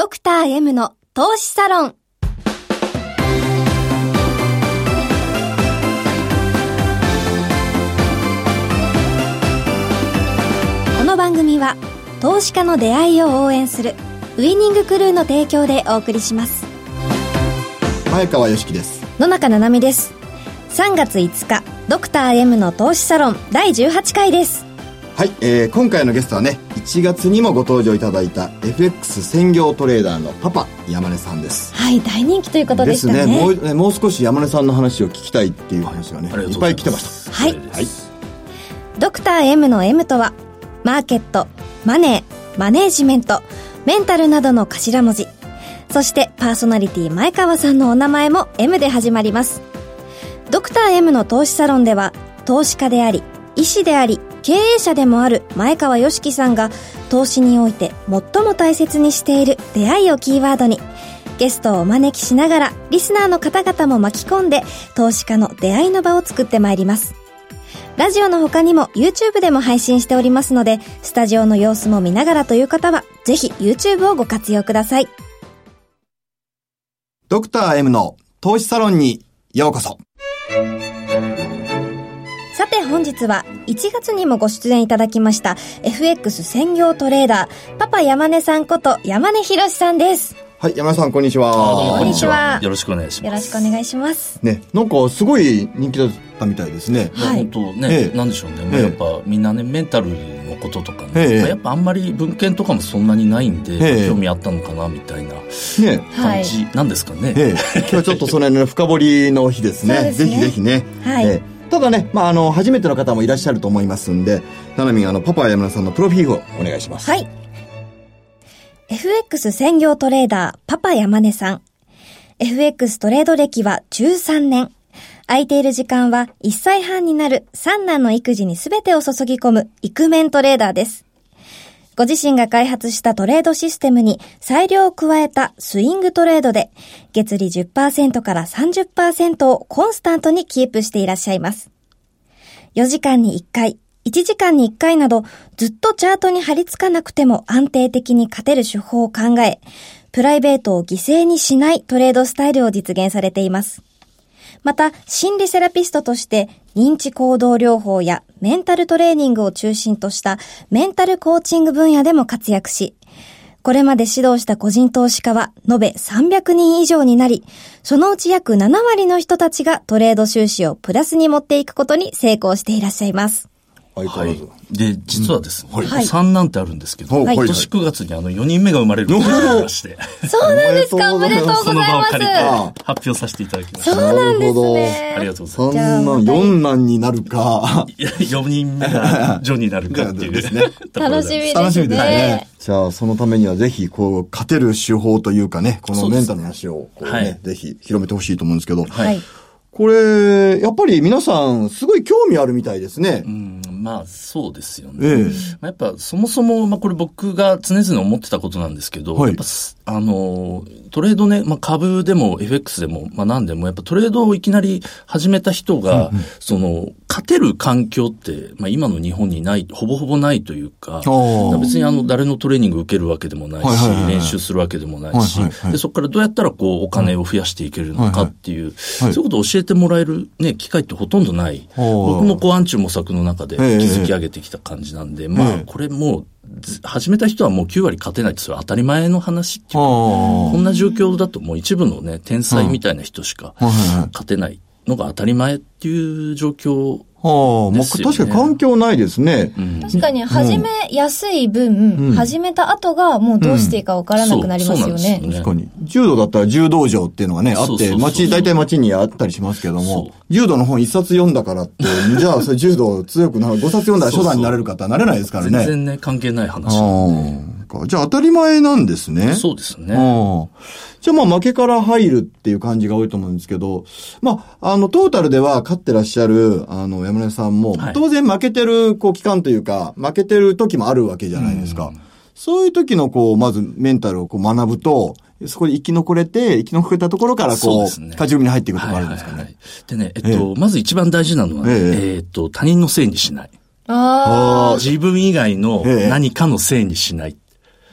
ドクター M の投資サロン。この番組は投資家の出会いを応援するウイニングクルーの提供でお送りします。前川良樹です。野中七海です。3月5日ドクター M の投資サロン第18回ですはい、えー、今回のゲストはね1月にもご登場いただいた FX 専業トレーダーのパパ山根さんです。はい大人気ということでしたね。ですね。もうねもう少し山根さんの話を聞きたいっていう話がね、はい、いっぱい来てました。はい、はい、ドクター M の M とはマーケットマネーマネージメントメンタルなどの頭文字。そしてパーソナリティ前川さんのお名前も M で始まります。ドクター M の投資サロンでは投資家であり医師であり経営者でもある前川良樹さんが投資において最も大切にしている出会いをキーワードにゲストをお招きしながらリスナーの方々も巻き込んで投資家の出会いの場を作ってまいります。ラジオの他にも YouTube でも配信しておりますのでスタジオの様子も見ながらという方はぜひ YouTube をご活用ください。ドクター M の投資サロンにようこそ。て本日は1月にもご出演いただきました FX 専業トレーダーパパ山根さんこと山根博さんですはい、山根さん、こんにちは。こんにちは。よろしくお願いします。よろしくお願いします。ね、なんかすごい人気だったみたいですね。はい。本当ね、ええ、なんでしょうね。まあ、やっぱみんなね、メンタルのこととかね、やっぱあんまり文献とかもそんなにないんで、興味あったのかな、みたいな感じなんですかね。ええ、今日はちょっとその辺の深掘りの日ですね。ぜひぜひね。はい。ただね、まあ、あの、初めての方もいらっしゃると思いますんで、ななみん、あの、パパ山田さんのプロフィールをお願いします。はい。FX 専業トレーダー、パパ山根さん。FX トレード歴は13年。空いている時間は1歳半になる三男の育児に全てを注ぎ込むイクメントレーダーです。ご自身が開発したトレードシステムに裁量を加えたスイングトレードで、月利10%から30%をコンスタントにキープしていらっしゃいます。4時間に1回、1時間に1回などずっとチャートに張り付かなくても安定的に勝てる手法を考え、プライベートを犠牲にしないトレードスタイルを実現されています。また、心理セラピストとして認知行動療法やメンタルトレーニングを中心としたメンタルコーチング分野でも活躍し、これまで指導した個人投資家は延べ300人以上になり、そのうち約7割の人たちがトレード収支をプラスに持っていくことに成功していらっしゃいます。はい。で、実はですね、うんはい、産なんてあるんですけど、はい、今年9月にあの4人目が生まれることになりまして。そうなんですか？おめでとうございます。その場を借りて発表させていただきました。そうなんですね。ありがとうございます。そんな4男になるか。いや、4人目がジョになるかっていうですね。楽しみですね。楽しみですね。じゃあ、そのためにはぜひ、こう、勝てる手法というかね、このメンタルの話を、こうね、はい、ぜひ広めてほしいと思うんですけど。はい。これ、やっぱり皆さん、すごい興味あるみたいですね。うん、まあ、そうですよね。ええ、まあ、やっぱ、そもそも、まあ、これ僕が常々思ってたことなんですけど、はい、やっぱ、あの、トレードね、まあ、株でも FX でも、まあ、何でも、やっぱトレードをいきなり始めた人が、うんうん、その、勝てる環境って、まあ、今の日本にない、ほぼほぼないというか、別にあの、誰のトレーニング受けるわけでもないし、練習するわけでもないし、で、そこからどうやったらこう、お金を増やしていけるのかっていう、そういうことを教えてもらえるね、機会ってほとんどない。僕もこう、暗中模索の中で築き上げてきた感じなんで、まあ、これもう、始めた人はもう9割勝てないってそれは当たり前の話っていうか、こんな状況だともう一部のね、天才みたいな人しか勝てないのが当たり前っていう状況はあ、まあ、確かに環境ないですね。うん、確かに始めやすい分、うん、始めた後がもうどうしていいかわからなくなりますよね。うん、確かに。柔道だったら柔道場っていうのがね、あって、街、大体街にあったりしますけども、柔道の本一冊読んだからって、じゃあそれ柔道強くなる、五冊読んだら初段になれる方はなれないですからね。全然ね、関係ない話か。じゃあ当たり前なんですね。そうですね。じゃあまあ負けから入るっていう感じが多いと思うんですけど、まあ、あの、トータルでは勝ってらっしゃる、あの、山根さんも、当然負けてる、こう、期間というか、負けてる時もあるわけじゃないですか。そういう時の、こう、まずメンタルをこう学ぶと、そこで生き残れて、生き残れたところから、こう、勝ち組に入っていくとかあるんですかね。はいはいはい、でね、えっと、ええ、まず一番大事なのは、ね、えええー、っと、他人のせいにしない。あ自分以外の何かのせいにしない。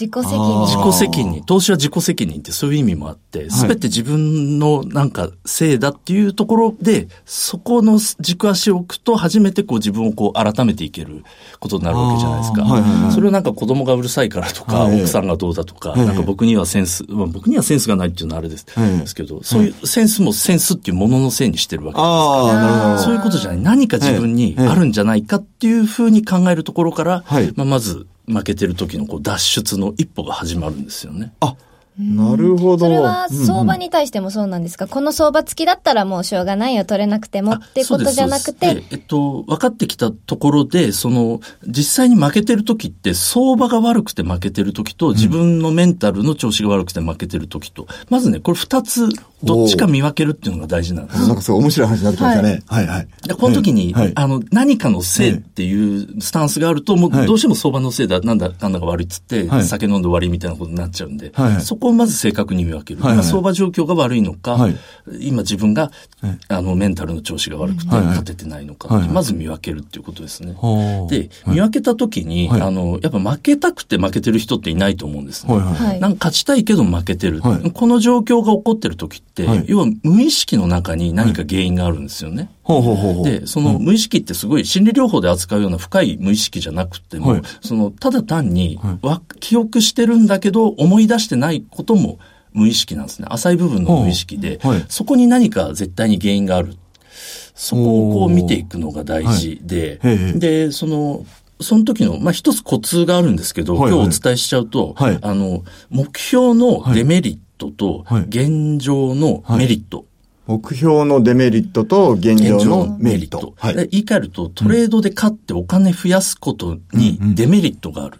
自己責任。自己責任。投資は自己責任ってそういう意味もあって、すべて自分のなんかせいだっていうところで、そこの軸足を置くと初めてこう自分をこう改めていけることになるわけじゃないですか。はいはいはい、それをなんか子供がうるさいからとか、はい、奥さんがどうだとか、はい、なんか僕にはセンス、まあ、僕にはセンスがないっていうのはあれです,、ですけど、そういうセンスもセンスっていうもののせいにしてるわけです。そういうことじゃない。何か自分にあるんじゃないかっていうふうに考えるところから、まあ、まず負けてる時のこう脱出の一歩が始まるんですよね。あ、なるほど。それは相場に対してもそうなんですか、うん。うん、この相場付きだったらもうしょうがないよ、取れなくてもってことじゃなくて。えっと、分かってきたところで、その、実際に負けてる時って、相場が悪くて負けてる時と、自分のメンタルの調子が悪くて負けてる時と、まずね、これ二つ、どっちか見分けるっていうのが大事なんです。なんかそう面白い話になってきましたね。はい、はい、はい。で、この時に、はい、あの、何かのせいっていうスタンスがあると、もうどうしても相場のせいだ、なんだ、なんだか悪いっつって、酒飲んで終わりみたいなことになっちゃうんで、はい、そこをまず正確に見分ける。はいはい、相場状況が悪いのか、はい、今自分が、あの、メンタルの調子が悪くて勝ててないのか、はいはい、まず見分けるっていうことですね。で、見分けたときに、はい、あの、やっぱ負けたくて負けてる人っていないと思うんですね。はい、なんか勝ちたいけど負けてる。この状況が起こってる時って、要は無意識の中に何か原因があるんですよね。で、その無意識ってすごい心理療法で扱うような深い無意識じゃなくても、そのただ単に、記憶してるんだけど思い出してないことも無意識なんですね。浅い部分の無意識で、はい、そこに何か絶対に原因がある。そこをこう見ていくのが大事で、はい、で、その、その時の、まあ、一つコツがあるんですけど、はい。はい、今日お伝えしちゃうと、はい、あの、目標のデメリットと、現状のメリット。目標のデメリットと現状のメリット。はい、言い換えると、トレードで勝ってお金増やすことにデメリットがある。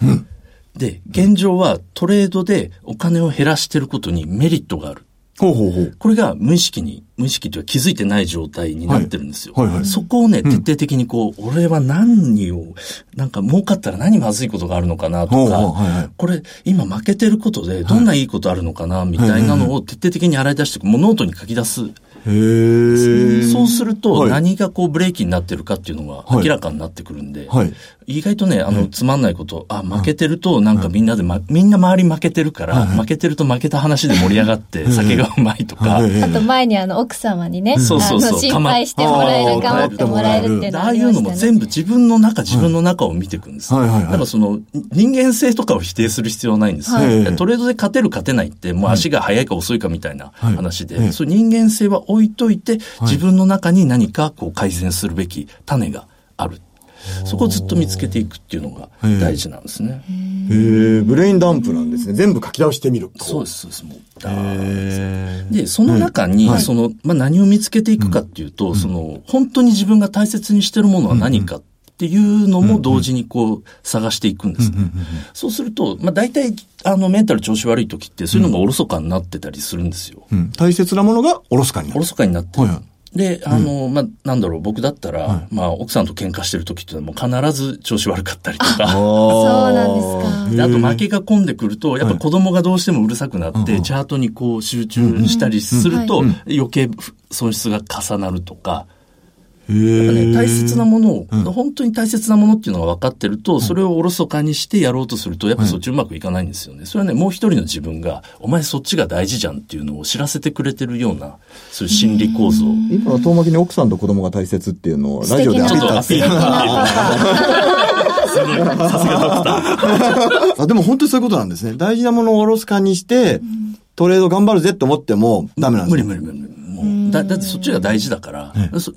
うん、で、現状はトレードでお金を減らしてることにメリットがある。ほうほうほうこれが無意識に、無意識というか気づいてない状態になってるんですよ。はいはいはい、そこをね、徹底的にこう、俺は何を、なんか儲かったら何まずいことがあるのかなとか、はいはい、これ今負けてることでどんないいことあるのかな、みたいなのを徹底的に洗い出して、もうノートに書き出す。へそうすると、何がこうブレーキになってるかっていうのが明らかになってくるんで、はい、意外とね、あの、つまんないこと、あ、負けてると、なんかみんなで、ま、みんな周り負けてるから、負けてると負けた話で盛り上がって、酒がうまいとか。あと前にあの、奥様にね、そうそうそう。心配してもらえる、頑張ってもらえるっていうのああいうのも全部自分の中、自分の中を見ていくんです。だからその、人間性とかを否定する必要はないんですよ。トレードで勝てる勝てないって、もう足が速いか遅いかみたいな話で、そう人間性は置いといて、自分の中に何かこう改善するべき種がある。そこをずっと見つけていくっていうのが大事なんですね。へえ、ブレインダンプなんですね。全部書き直してみる。そうです、そうです。もうで、その中に、その、まあ、何を見つけていくかっていうと、その、本当に自分が大切にしてるものは何かっていうのも同時にこう探していくんですね。そうすると、まあ大体、あの、メンタル調子悪い時ってそういうのがおろそかになってたりするんですよ。うんうん、大切なものがおろそかになる。おろそかになってる。はいで、あの、うん、まあ、なんだろう、僕だったら、はい、まあ、奥さんと喧嘩してる時っていうのはもう必ず調子悪かったりとか。そうなんですか。あと負けが込んでくると、やっぱ子供がどうしてもうるさくなって、はい、チャートにこう集中したりすると、余計損失が重なるとか、ね、大切なものを、うん、本当に大切なものっていうのが分かってると、それをおろそかにしてやろうとすると、やっぱそっちうまくいかないんですよね。それはね、もう一人の自分が、お前そっちが大事じゃんっていうのを知らせてくれてるような、そういう心理構造。今は遠巻きに奥さんと子供が大切っていうのを、ラジオでアピール。さすがドクター。あでも本当にそういうことなんですね。大事なものをおろすかにして、トレード頑張るぜって思ってもダメなんです無理無理無理無理。だ、だってそっちが大事だから、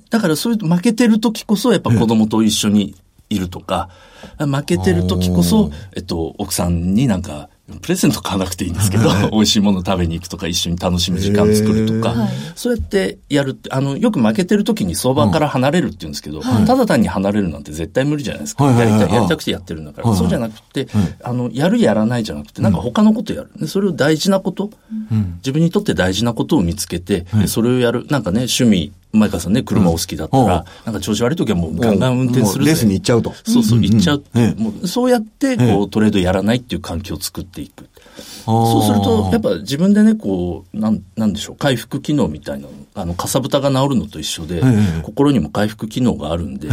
だからそういう負けてる時こそやっぱ子供と一緒にいるとか、負けてる時こそ、えっと、奥さんになんか、プレゼント買わなくていいんですけど、美味しいもの食べに行くとか、一緒に楽しむ時間作るとか、そうやってやるって、あの、よく負けてる時に相場から離れるって言うんですけど、ただ単に離れるなんて絶対無理じゃないですか。やりたい、やりたくてやってるんだから。そうじゃなくて、あの、やるやらないじゃなくて、なんか他のことやる。それを大事なこと、自分にとって大事なことを見つけて、それをやる。なんかね、趣味、前川さんね、車お好きだったら、なんか調子悪い時はもうガンガン運転するレースに行っちゃうと。そうそう、行っちゃう。もうそうやって、こう、トレードやらないっていう環境を作っていく。そうすると、やっぱ自分でね、こう、なん、なんでしょう、回復機能みたいなのあの、かさぶたが治るのと一緒で、心にも回復機能があるんで、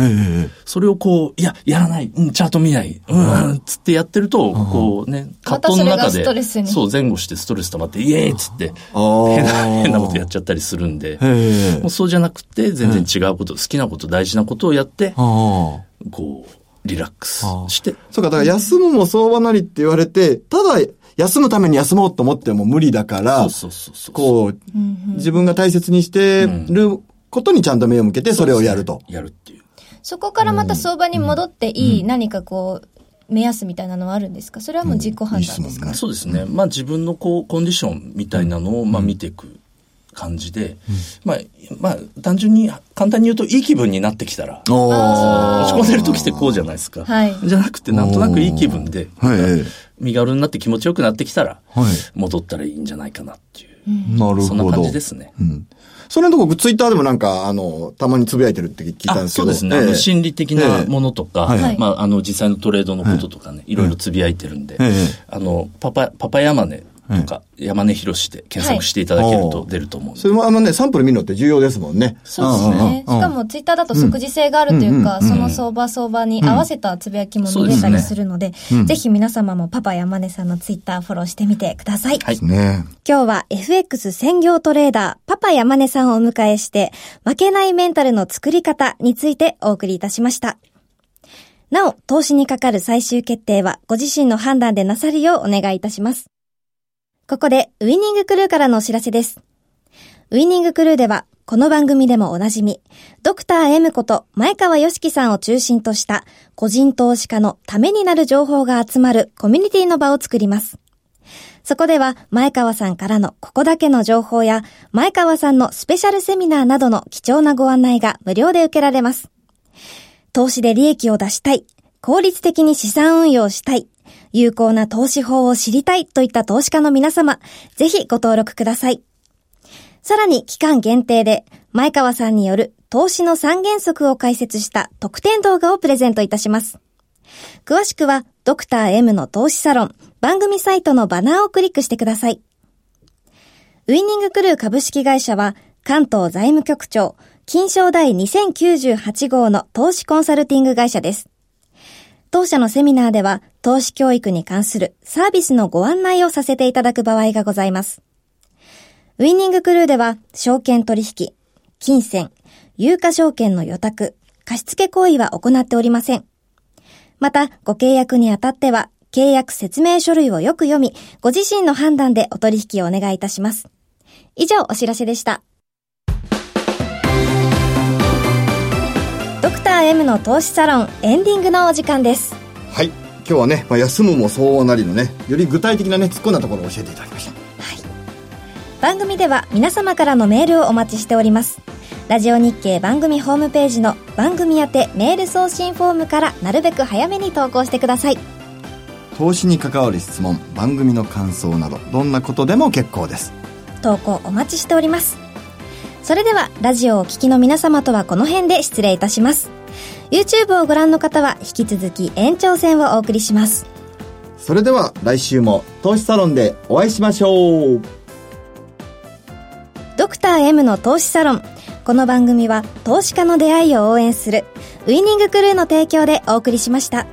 それをこう、いや、やらない、うん、チャート見ない、うん、つってやってると、こうね、葛藤の中で、そう、前後してストレス溜まって、イエーイっつって、変な、変なことやっちゃったりするんで、もうそうじゃなくて、全然違うこと、好きなこと、大事なことをやって、こう、リラックスして。そうか、だから休むも相場なりって言われて、ただ、休むために休もうと思っても無理だから、こう、自分が大切にしてることにちゃんと目を向けて、それをやると。やるっていう。そこからまた相場に戻っていい、何かこう、目安みたいなのはあるんですか？それはもう自己判断ですか、うん、そうですね。まあ自分のこう、コンディションみたいなのを、まあ見ていく感じで、うん、まあ、まあ、単純に、簡単に言うと、いい気分になってきたら、落ち込んでる時ってこうじゃないですか。はい、じゃなくて、なんとなくいい気分で、身軽になって気持ちよくなってきたら、戻ったらいいんじゃないかなっていう。なるほど。そんな感じですね。うん。それのとこ、ツイッターでもなんか、あの、たまにつぶやいてるって聞いたんですけど。そうですね。えー、心理的なものとか、えー、まあ、あの、実際のトレードのこととかね、いろいろつぶやいてるんで、えー、あの、パパ、パパヤマネとか、山根博士で検索していただけると出ると思う、それもあのね、サンプル見るのって重要ですもんね。そうですね。しかもツイッターだと即時性があるというか、その相場相場に合わせたつぶやきも見れたりするので、ぜひ皆様もパパ山根さんのツイッターフォローしてみてください。はい。ね、今日は FX 専業トレーダー、パパ山根さんをお迎えして、負けないメンタルの作り方についてお送りいたしました。なお、投資にかかる最終決定はご自身の判断でなさるようお願いいたします。ここでウィニングクルーからのお知らせです。ウィニングクルーでは、この番組でもおなじみ、ドクター M こと前川よしきさんを中心とした個人投資家のためになる情報が集まるコミュニティの場を作ります。そこでは前川さんからのここだけの情報や前川さんのスペシャルセミナーなどの貴重なご案内が無料で受けられます。投資で利益を出したい、効率的に資産運用したい、有効な投資法を知りたいといった投資家の皆様、ぜひご登録ください。さらに期間限定で、前川さんによる投資の三原則を解説した特典動画をプレゼントいたします。詳しくは、ドクター M の投資サロン、番組サイトのバナーをクリックしてください。ウィニングクルー株式会社は、関東財務局長、金賞第2098号の投資コンサルティング会社です。当社のセミナーでは、投資教育に関するサービスのご案内をさせていただく場合がございます。ウィニングクルーでは、証券取引、金銭、有価証券の予託、貸付行為は行っておりません。また、ご契約にあたっては、契約説明書類をよく読み、ご自身の判断でお取引をお願いいたします。以上、お知らせでした。ドクター M の投資サロンエンディングのお時間です。はい。今日はね、まあ、休むもそうなりのねより具体的なね突っ込んだところを教えていただきました。はい。番組では皆様からのメールをお待ちしております。ラジオ日経番組ホームページの番組宛てメール送信フォームからなるべく早めに投稿してください。投資に関わる質問番組の感想などどんなことでも結構です。投稿お待ちしておりますそれでは、ラジオをお聴きの皆様とはこの辺で失礼いたします。YouTube をご覧の方は引き続き延長戦をお送りします。それでは来週も投資サロンでお会いしましょう。ドクター M の投資サロン。この番組は投資家の出会いを応援するウイニングクルーの提供でお送りしました。